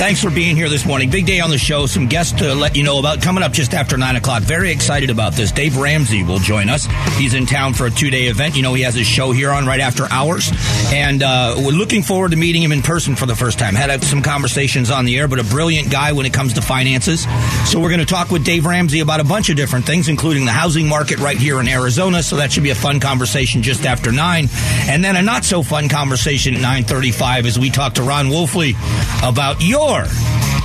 Thanks for being here this morning. Big day on the show. Some guests to let you know about coming up just after 9 o'clock. Very excited about this. Dave Ramsey will join us. He's in town for a two day event. You know, he has his show here on right after hours. And uh, we're looking forward to meeting him in person for the first time. Had some conversations on the air, but a brilliant guy when it comes to finances. So we're going to talk with Dave Ramsey about a bunch of different things, including the housing market right here in Arizona. So that should be a fun conversation just after 9. And then a not so fun conversation at 9.35 as we talk to Ron Wolfley about your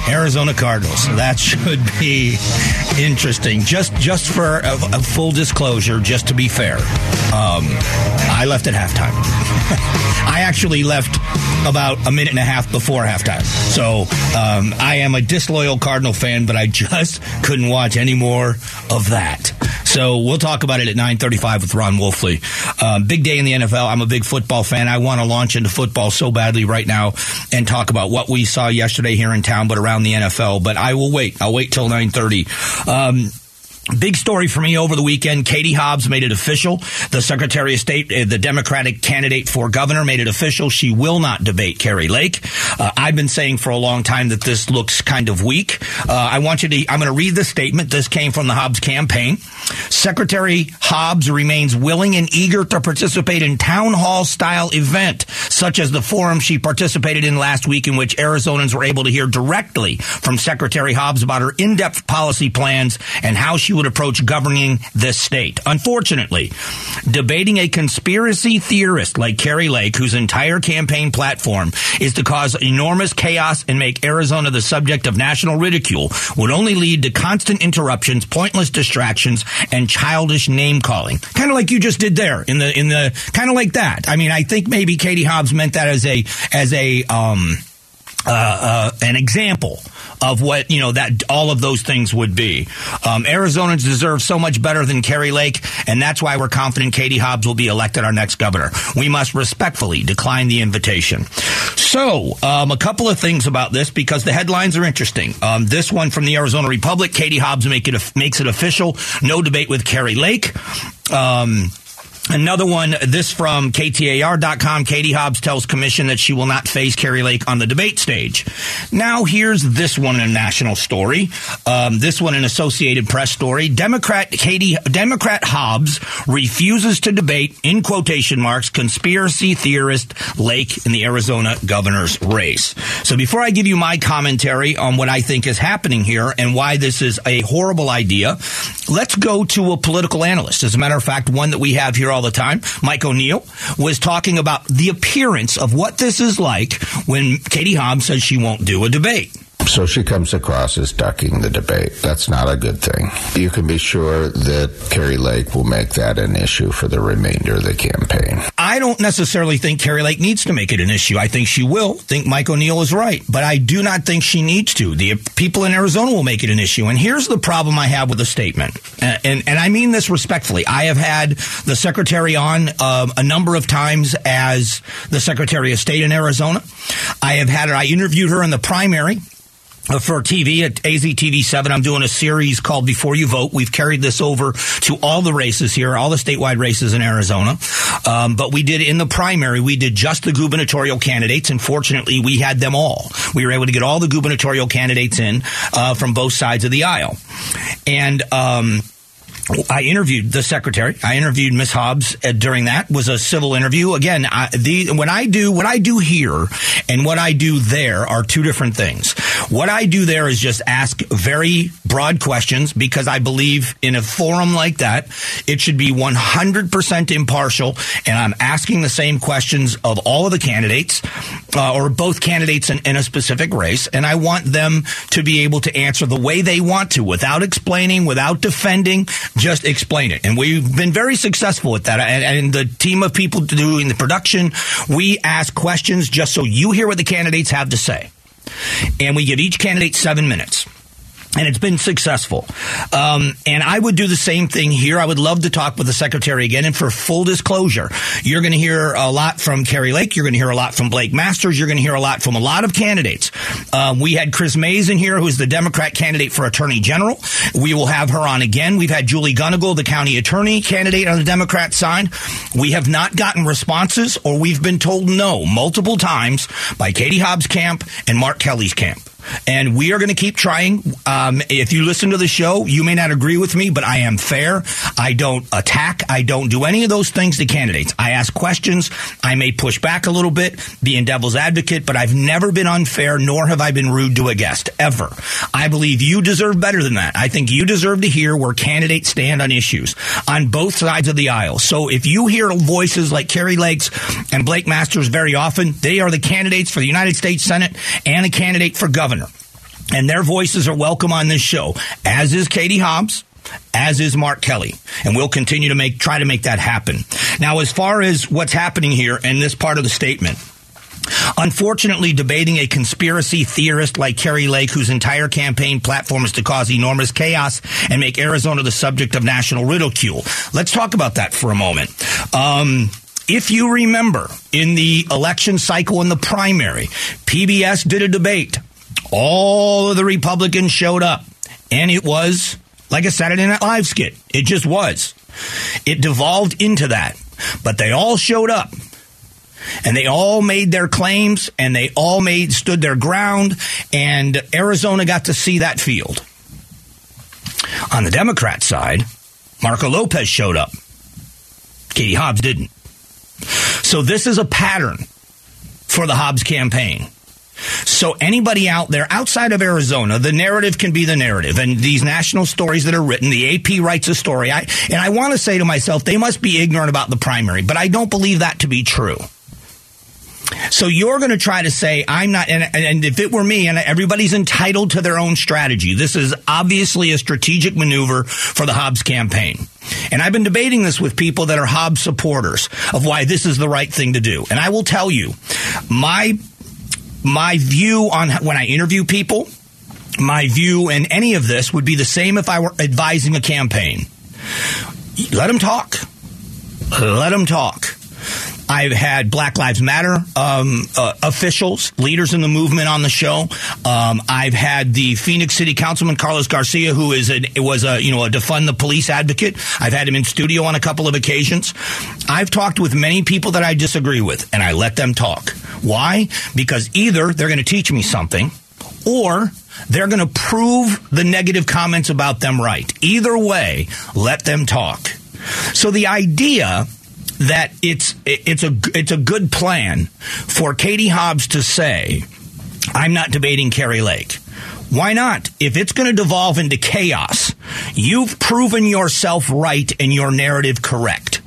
Arizona Cardinals. That should be interesting. Just just for a, a full disclosure, just to be fair, um, I left at halftime. I actually left about a minute and a half before halftime. So um, I am a disloyal Cardinal fan, but I just couldn't watch any more of that. So we'll talk about it at 9:35 with Ron Wolfley. Um, big day in the NFL. I'm a big football fan. I want to launch into football so badly right now and talk about what we saw yesterday here in town, but around the NFL. But I will wait. I'll wait till 9:30. Um, Big story for me over the weekend. Katie Hobbs made it official. The Secretary of State, uh, the Democratic candidate for governor, made it official. She will not debate Kari Lake. Uh, I've been saying for a long time that this looks kind of weak. Uh, I want you to, I'm going to read the statement. This came from the Hobbs campaign. Secretary Hobbs remains willing and eager to participate in town hall style event, such as the forum she participated in last week in which Arizonans were able to hear directly from Secretary Hobbs about her in-depth policy plans and how she would approach governing this state. Unfortunately, debating a conspiracy theorist like Kari Lake, whose entire campaign platform is to cause enormous chaos and make Arizona the subject of national ridicule, would only lead to constant interruptions, pointless distractions, and childish name calling. Kind of like you just did there in the in the kind of like that. I mean, I think maybe Katie Hobbs meant that as a as a um uh, uh, an example of what you know that all of those things would be. Um, Arizonans deserve so much better than Kari Lake, and that's why we're confident Katie Hobbs will be elected our next governor. We must respectfully decline the invitation. So, um, a couple of things about this because the headlines are interesting. Um, this one from the Arizona Republic: Katie Hobbs make it makes it official. No debate with Kari Lake. Another one, this from KTAR.com. Katie Hobbs tells commission that she will not face Kari Lake on the debate stage. Now, here's this one a national story. Um, this one an Associated Press story. Democrat Katie, Democrat Hobbs refuses to debate, in quotation marks, conspiracy theorist Lake in the Arizona governor's race. So before I give you my commentary on what I think is happening here and why this is a horrible idea, let's go to a political analyst. As a matter of fact, one that we have here all the time, Mike O'Neill, was talking about the appearance of what this is like when Katie Hobbs says she won't do a debate. So she comes across as ducking the debate. That's not a good thing. You can be sure that Kari Lake will make that an issue for the remainder of the campaign. I don't necessarily think Kari Lake needs to make it an issue. I think she will. think Mike O'Neill is right, but I do not think she needs to. The people in Arizona will make it an issue. And here's the problem I have with the statement. And, and, and I mean this respectfully. I have had the secretary on uh, a number of times as the secretary of state in Arizona. I have had her, I interviewed her in the primary for TV at AZTV7. I'm doing a series called Before You Vote. We've carried this over to all the races here, all the statewide races in Arizona. Um, but we did in the primary, we did just the gubernatorial candidates. And fortunately, we had them all. We were able to get all the gubernatorial candidates in uh, from both sides of the aisle. And, um, I interviewed the secretary. I interviewed Miss Hobbs uh, during that. Was a civil interview. Again, I, the when I do what I do here and what I do there are two different things. What I do there is just ask very broad questions because I believe in a forum like that, it should be 100% impartial. And I'm asking the same questions of all of the candidates uh, or both candidates in, in a specific race. And I want them to be able to answer the way they want to without explaining, without defending just explain it. And we've been very successful with that. And, and, the team of people doing the production, we ask questions just so you hear what the candidates have to say. And we give each candidate seven minutes and it's been successful. Um, and I would do the same thing here. I would love to talk with the secretary again. And for full disclosure, you're going to hear a lot from Kari Lake. You're going to hear a lot from Blake Masters. You're going to hear a lot from a lot of candidates. Um, we had Kris Mayes in here, who's the Democrat candidate for Attorney General. We will have her on again. We've had Julie Gunnigle, the county attorney candidate on the Democrat side. We have not gotten responses, or we've been told no multiple times by Katie Hobbs' camp and Mark Kelly's camp. And we are going to keep trying. Um, if you listen to the show, you may not agree with me, but I am fair. I don't attack. I don't do any of those things to candidates. I ask questions. I may push back a little bit, being devil's advocate, but I've never been unfair, nor have I been rude to a guest ever. I believe you deserve better than that. I think you deserve to hear where candidates stand on issues on both sides of the aisle. So if you hear voices like Kari Lakes and Blake Masters very often, they are the candidates for the United States Senate and a candidate for governor. And their voices are welcome on this show, as is Katie Hobbs, as is Mark Kelly. And we'll continue to make try to make that happen. Now, as far as what's happening here in this part of the statement, Unfortunately, debating a conspiracy theorist like Kari Lake, whose entire campaign platform is to cause enormous chaos and make Arizona the subject of national ridicule. Let's talk about that for a moment. Um, if you remember, in the election cycle in the primary, PBS did a debate all of the Republicans showed up. And it was like a Saturday Night Live skit. It just was. It devolved into that. But they all showed up. And they all made their claims and they all made stood their ground and Arizona got to see that field. On the Democrat side, Marco Lopez showed up. Katie Hobbs didn't. So this is a pattern for the Hobbs campaign. So anybody out there outside of Arizona, the narrative can be the narrative, and these national stories that are written, the AP writes a story. I and I want to say to myself, they must be ignorant about the primary, but I don't believe that to be true. So you're going to try to say I'm not, and, and, if it were me, and everybody's entitled to their own strategy. This is obviously a strategic maneuver for the Hobbs campaign. And I've been debating this with people that are Hobbs supporters of why this is the right thing to do. And I will tell you, my my view on when I interview people, my view in any of this would be the same if I were advising a campaign. Let them talk. Let them talk. I've had Black Lives Matter um, uh, officials, leaders in the movement on the show. Um, I've had the Phoenix City Councilman Carlos Garcia, who is a was a you know a defund the police advocate. I've had him in studio on a couple of occasions. I've talked with many people that I disagree with, and I let them talk. Why? Because either they're going to teach me something, or they're going to prove the negative comments about them right. Either way, let them talk. So the idea that it's it's a it's a good plan for Katie Hobbs to say, "I'm not debating Kari Lake." Why not? If it's going to devolve into chaos, you've proven yourself right and your narrative correct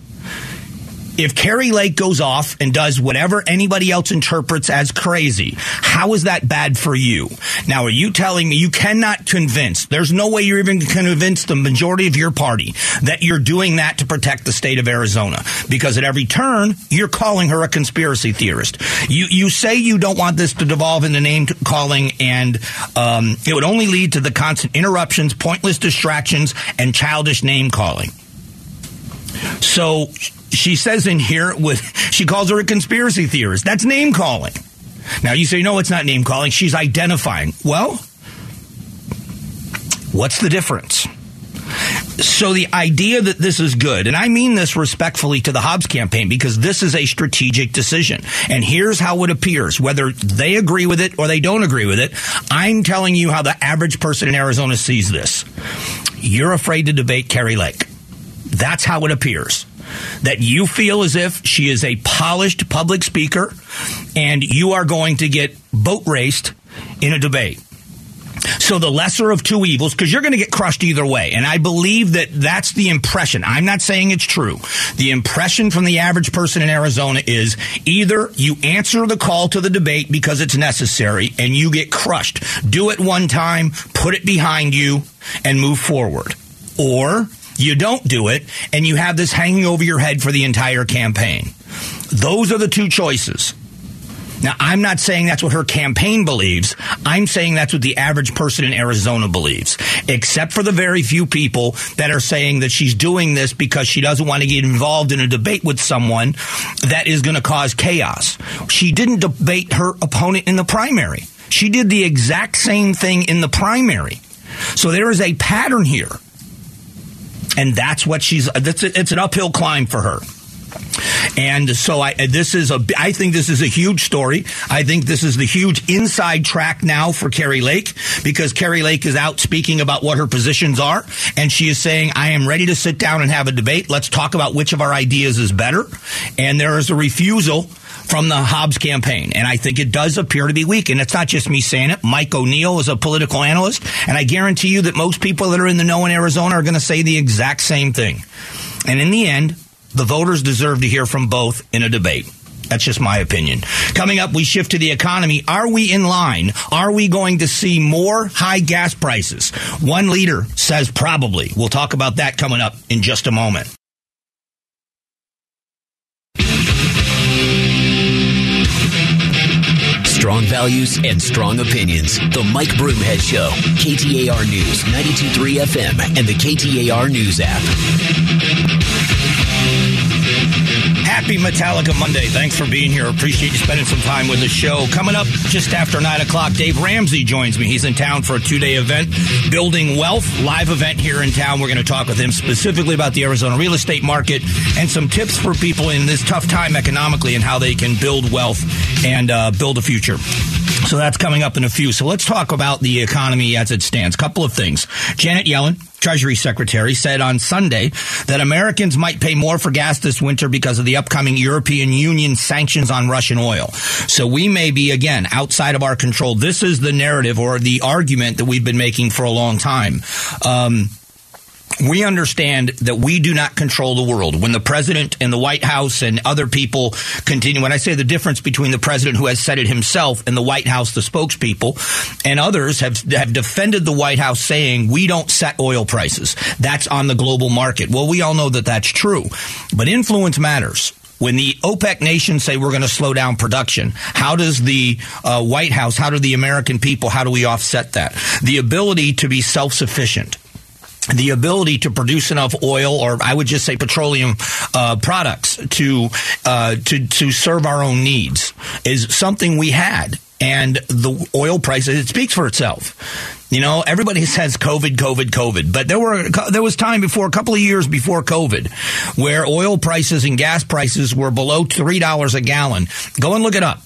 if Kari Lake goes off and does whatever anybody else interprets as crazy, how is that bad for you? Now, are you telling me you cannot convince, there's no way you're even convince the majority of your party that you're doing that to protect the state of Arizona? Because at every turn, you're calling her a conspiracy theorist. You, you say you don't want this to devolve into name calling and um, it would only lead to the constant interruptions, pointless distractions, and childish name calling. So she says in here with she calls her a conspiracy theorist. That's name calling. Now you say no, it's not name calling. She's identifying. Well, what's the difference? So the idea that this is good, and I mean this respectfully to the Hobbs campaign because this is a strategic decision. And here's how it appears, whether they agree with it or they don't agree with it. I'm telling you how the average person in Arizona sees this. You're afraid to debate Kari Lake. That's how it appears that you feel as if she is a polished public speaker and you are going to get boat raced in a debate. So the lesser of two evils, because you're going to get crushed either way. And I believe that that's the impression. I'm not saying it's true. The impression from the average person in Arizona is either you answer the call to the debate because it's necessary and you get crushed. Do it one time, put it behind you, and move forward. Or you don't do it, and you have this hanging over your head for the entire campaign. Those are the two choices. Now, I'm not saying that's what her campaign believes. I'm saying that's what the average person in Arizona believes, except for the very few people that are saying that she's doing this because she doesn't want to get involved in a debate with someone that is going to cause chaos. She didn't debate her opponent in the primary. She did the exact same thing in the primary. So there is a pattern here and that's what she's. It's, an uphill climb for her. And so I, this is a, I think this is a huge story. I think this is the huge inside track now for Kari Lake because Kari Lake is out speaking about what her positions are. And she is saying, I am ready to sit down and have a debate. Let's talk about which of our ideas is better. And there is a refusal from the Hobbs campaign. And I think it does appear to be weak. And it's not just me saying it. Mike O'Neill is a political analyst. And I guarantee you that most people that are in the know in Arizona are going to say the exact same thing. And in the end, the voters deserve to hear from both in a debate. That's just my opinion. Coming up, we shift to the economy. Are we in line? Are we going to see more high gas prices? One leader says probably. We'll talk about that coming up in just a moment. Strong values and strong opinions. The Mike Broomhead Show. KTAR News, 92.3 FM, and the KTAR News app. Happy Metallica Monday. Thanks for being here. Appreciate you spending some time with the show. Coming up just after 9 o'clock, Dave Ramsey joins me. He's in town for a two day event, Building Wealth, live event here in town. We're going to talk with him specifically about the Arizona real estate market and some tips for people in this tough time economically and how they can build wealth and uh, build a future. So that's coming up in a few. So let's talk about the economy as it stands. Couple of things. Janet Yellen, Treasury Secretary, said on Sunday that Americans might pay more for gas this winter because of the upcoming European Union sanctions on Russian oil. So we may be, again, outside of our control. This is the narrative or the argument that we've been making for a long time. Um, we understand that we do not control the world. When the president and the White House and other people continue, when I say the difference between the president who has said it himself and the White House, the spokespeople, and others have, have defended the White House saying we don't set oil prices. That's on the global market. Well, we all know that that's true, but influence matters when the OPEC nations say we're going to slow down production, how does the uh, White House, how do the American people, how do we offset that? The ability to be self sufficient the ability to produce enough oil, or I would just say petroleum uh, products, to uh, to to serve our own needs is something we had, and the oil prices it speaks for itself. You know, everybody says COVID, COVID, COVID, but there were there was time before a couple of years before COVID where oil prices and gas prices were below three dollars a gallon. Go and look it up.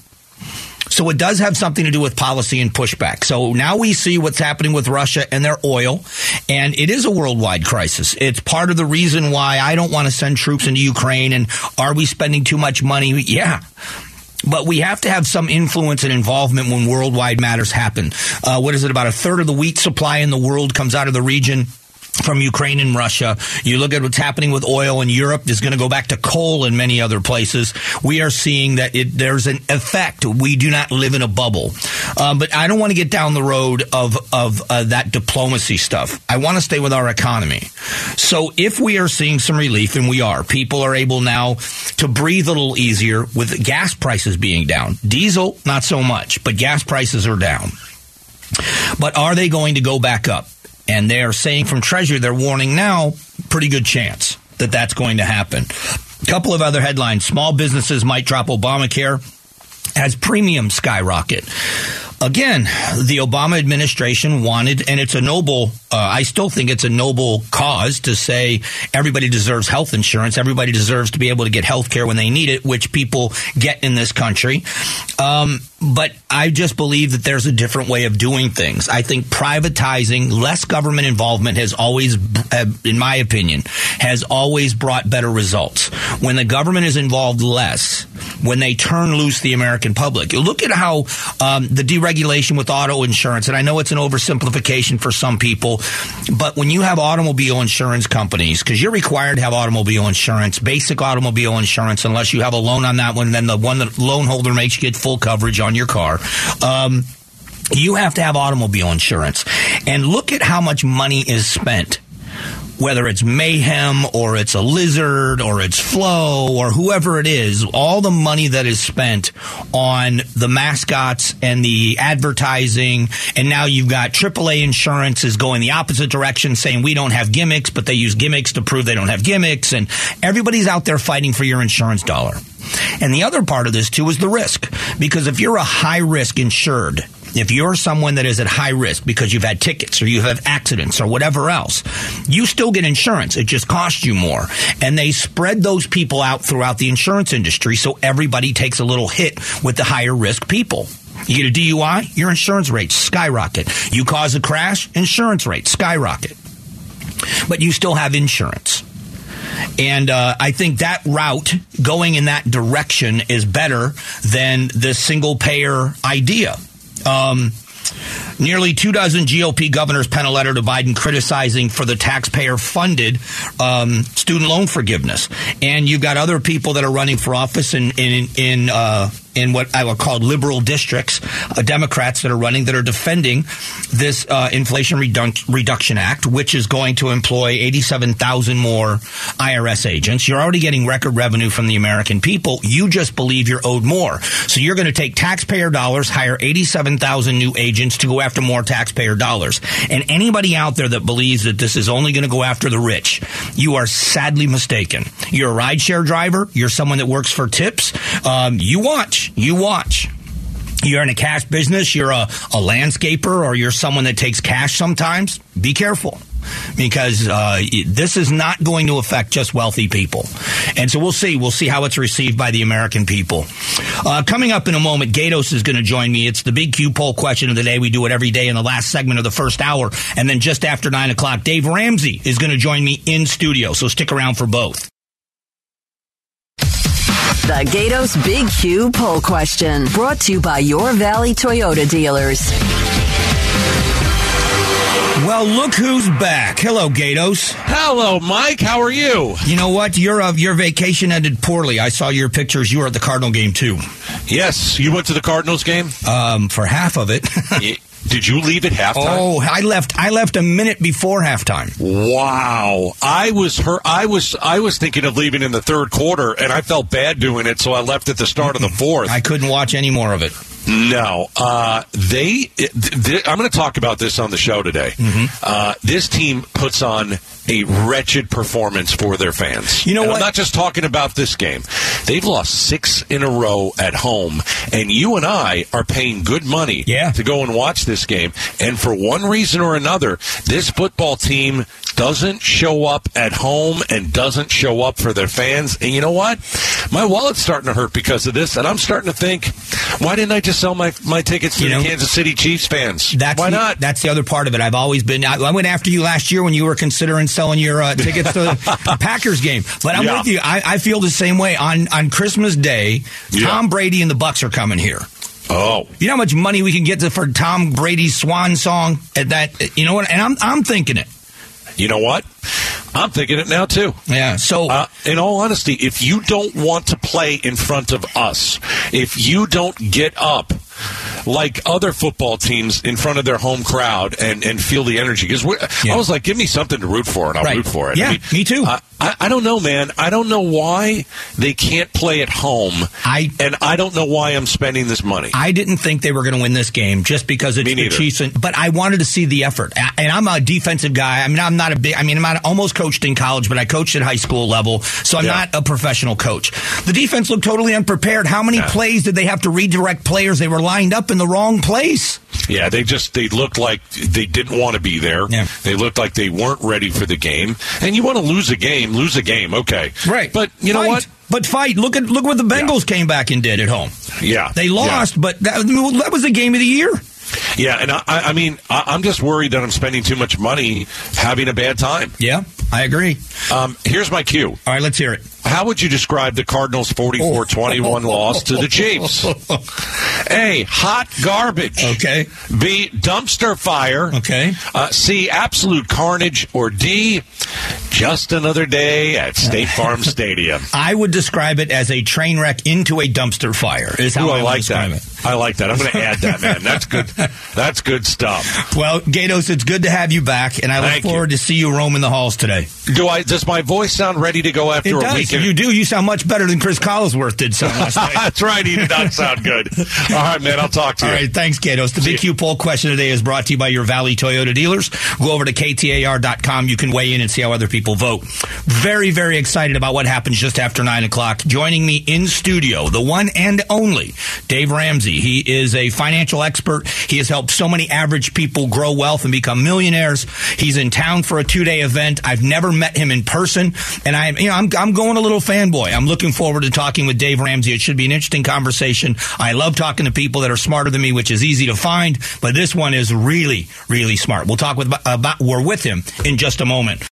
So it does have something to do with policy and pushback. So now we see what's happening with Russia and their oil, and it is a worldwide crisis. It's part of the reason why I don't want to send troops into Ukraine. And are we spending too much money? Yeah. But we have to have some influence and involvement when worldwide matters happen. Uh, what is it? About a third of the wheat supply in the world comes out of the region from Ukraine and Russia. You look at what's happening with oil in Europe is going to go back to coal in many other places. We are seeing that it, there's an effect. We do not live in a bubble. Um, but I don't want to get down the road of, of uh, that diplomacy stuff. I want to stay with our economy. So if we are seeing some relief, and we are, people are able now to breathe a little easier with gas prices being down. Diesel, not so much, but gas prices are down. But are they going to go back up? And they're saying from Treasury, they're warning now, pretty good chance that that's going to happen. A couple of other headlines. Small businesses might drop Obamacare as premiums skyrocket. Again, the Obama administration wanted, and it's a noble, uh, I still think it's a noble cause to say everybody deserves health insurance. Everybody deserves to be able to get health care when they need it, which people get in this country. Um, but I just believe that there's a different way of doing things. I think privatizing, less government involvement has always, uh, in my opinion, has always brought better results. When the government is involved less, when they turn loose the American public, look at how um, the deregulation with auto insurance, and I know it's an oversimplification for some people, but when you have automobile insurance companies, because you're required to have automobile insurance, basic automobile insurance, unless you have a loan on that one, then the one the loan holder makes you get full coverage on your car. Um, you have to have automobile insurance. And look at how much money is spent whether it's mayhem or it's a lizard or it's Flo or whoever it is, all the money that is spent on the mascots and the advertising, and now you've got AAA insurance is going the opposite direction, saying we don't have gimmicks, but they use gimmicks to prove they don't have gimmicks, and everybody's out there fighting for your insurance dollar. And the other part of this too is the risk, because if you're a high risk insured, if you're someone that is at high risk because you've had tickets or you have accidents or whatever else, you still get insurance. It just costs you more. And they spread those people out throughout the insurance industry so everybody takes a little hit with the higher risk people. You get a DUI, your insurance rates skyrocket. You cause a crash, insurance rates skyrocket. But you still have insurance. And uh, I think that route, going in that direction, is better than the single payer idea. Um, Nearly two dozen GOP governors pen a letter to Biden criticizing for the taxpayer funded um, student loan forgiveness. And you've got other people that are running for office in, in, in uh, in what I would call liberal districts, uh, Democrats that are running that are defending this uh, Inflation Redu- Reduction Act, which is going to employ 87,000 more IRS agents. You're already getting record revenue from the American people. You just believe you're owed more. So you're going to take taxpayer dollars, hire 87,000 new agents to go after more taxpayer dollars. And anybody out there that believes that this is only going to go after the rich, you are sadly mistaken. You're a rideshare driver. You're someone that works for tips. Um, you watch you watch. You're in a cash business, you're a, a landscaper, or you're someone that takes cash sometimes. Be careful because uh, this is not going to affect just wealthy people. And so we'll see. We'll see how it's received by the American people. Uh, coming up in a moment, Gatos is going to join me. It's the Big Q poll question of the day. We do it every day in the last segment of the first hour. And then just after 9 o'clock, Dave Ramsey is going to join me in studio. So stick around for both. The Gatos Big Q poll question brought to you by your Valley Toyota dealers. Well, look who's back. Hello, Gatos. Hello, Mike. How are you? You know what? Your uh, your vacation ended poorly. I saw your pictures. You were at the Cardinal game too. Yes, you went to the Cardinals game. Um, for half of it. Did you leave at halftime? Oh, I left. I left a minute before halftime. Wow, I was hurt. I was I was thinking of leaving in the third quarter, and I felt bad doing it, so I left at the start of the fourth. I couldn't watch any more of it. No, uh, they. I'm going to talk about this on the show today. Mm-hmm. Uh, this team puts on a wretched performance for their fans. You know and what? I'm not just talking about this game. They've lost six in a row at home, and you and I are paying good money yeah. to go and watch this game. And for one reason or another, this football team doesn't show up at home and doesn't show up for their fans. And you know what? My wallet's starting to hurt because of this, and I'm starting to think, why didn't I just sell my my tickets to you the know, Kansas City Chiefs fans? That's why the, not? That's the other part of it. I've always been. I, I went after you last year when you were considering selling your uh, tickets to the Packers game. But I'm Yeah. with you. I, I feel the same way. On on Christmas Day, Yeah. Tom Brady and the Bucs are coming here. oh, You know how much money we can get to, for Tom Brady's swan song at that? You know what? And I'm I'm thinking it. You know what? I'm thinking it now too. Yeah. So Uh, in all honesty, if you don't want to play in front of us, if you don't get up like other football teams in front of their home crowd and, and feel the energy, because Yeah. I was like, give me something to root for, and I'll Right. root for it. Yeah, I mean, me too. I, I, I don't know, man. I don't know why they can't play at home. I- and I don't know why I'm spending this money. I didn't think they were going to win this game just because it's the. Chiefs, and, but I wanted to see the effort. And I'm a defensive guy. I mean, I'm not a big. I mean, I'm not, almost coached in college, but I coached at high school level, so I'm Yeah. not a professional coach. The defense looked totally unprepared. How many Yeah. plays did they have to redirect players? They were lined up in the wrong place. Yeah, they just they looked like they didn't want to be there. Yeah. They looked like they weren't ready for the game. And you want to lose a game, lose a game, okay. Right. But you know what? But fight. Look at look what the Bengals came back and did at home. Yeah. They lost, but that, that was the game of the year. Yeah, and I, I mean, I, I'm just worried that I'm spending too much money having a bad time. Yeah, I agree. Um, here's my cue. All right, let's hear it. How would you describe the Cardinals' 44-21 loss to the Chiefs? A. Hot garbage. Okay. B. Dumpster fire. Okay. Uh, C. Absolute carnage. Or D. Just another day at State Farm Stadium. I would describe it as a train wreck into a dumpster fire. Is how Ooh, I, I like that. it. I like that. I'm going to add that, man. That's good. That's good stuff. Well, Gatos, it's good to have you back, and I look Thank you. forward to see you roaming the halls today. Do I? Does my voice sound ready to go after It a weekend? You do. You sound much better than Cris Collinsworth did night. That's right. He did not sound good. All right, man. I'll talk to you. All right. thanks, Gatos. The Big Q poll question today is brought to you by your Valley Toyota dealers. Go over to KTAR.com. You can weigh in and see how other people people vote. Very, very excited about what happens just after 9 o'clock. Joining me in studio, the one and only Dave Ramsey. He is a financial expert. He has helped so many average people grow wealth and become millionaires. He's in town for a two day event. I've never met him in person, and I, you know, I'm, I'm going a little fanboy. I'm looking forward to talking with Dave Ramsey. It should be an interesting conversation. I love talking to people that are smarter than me, which is easy to find, but this one is really, really smart. We'll talk with about we're with him in just a moment.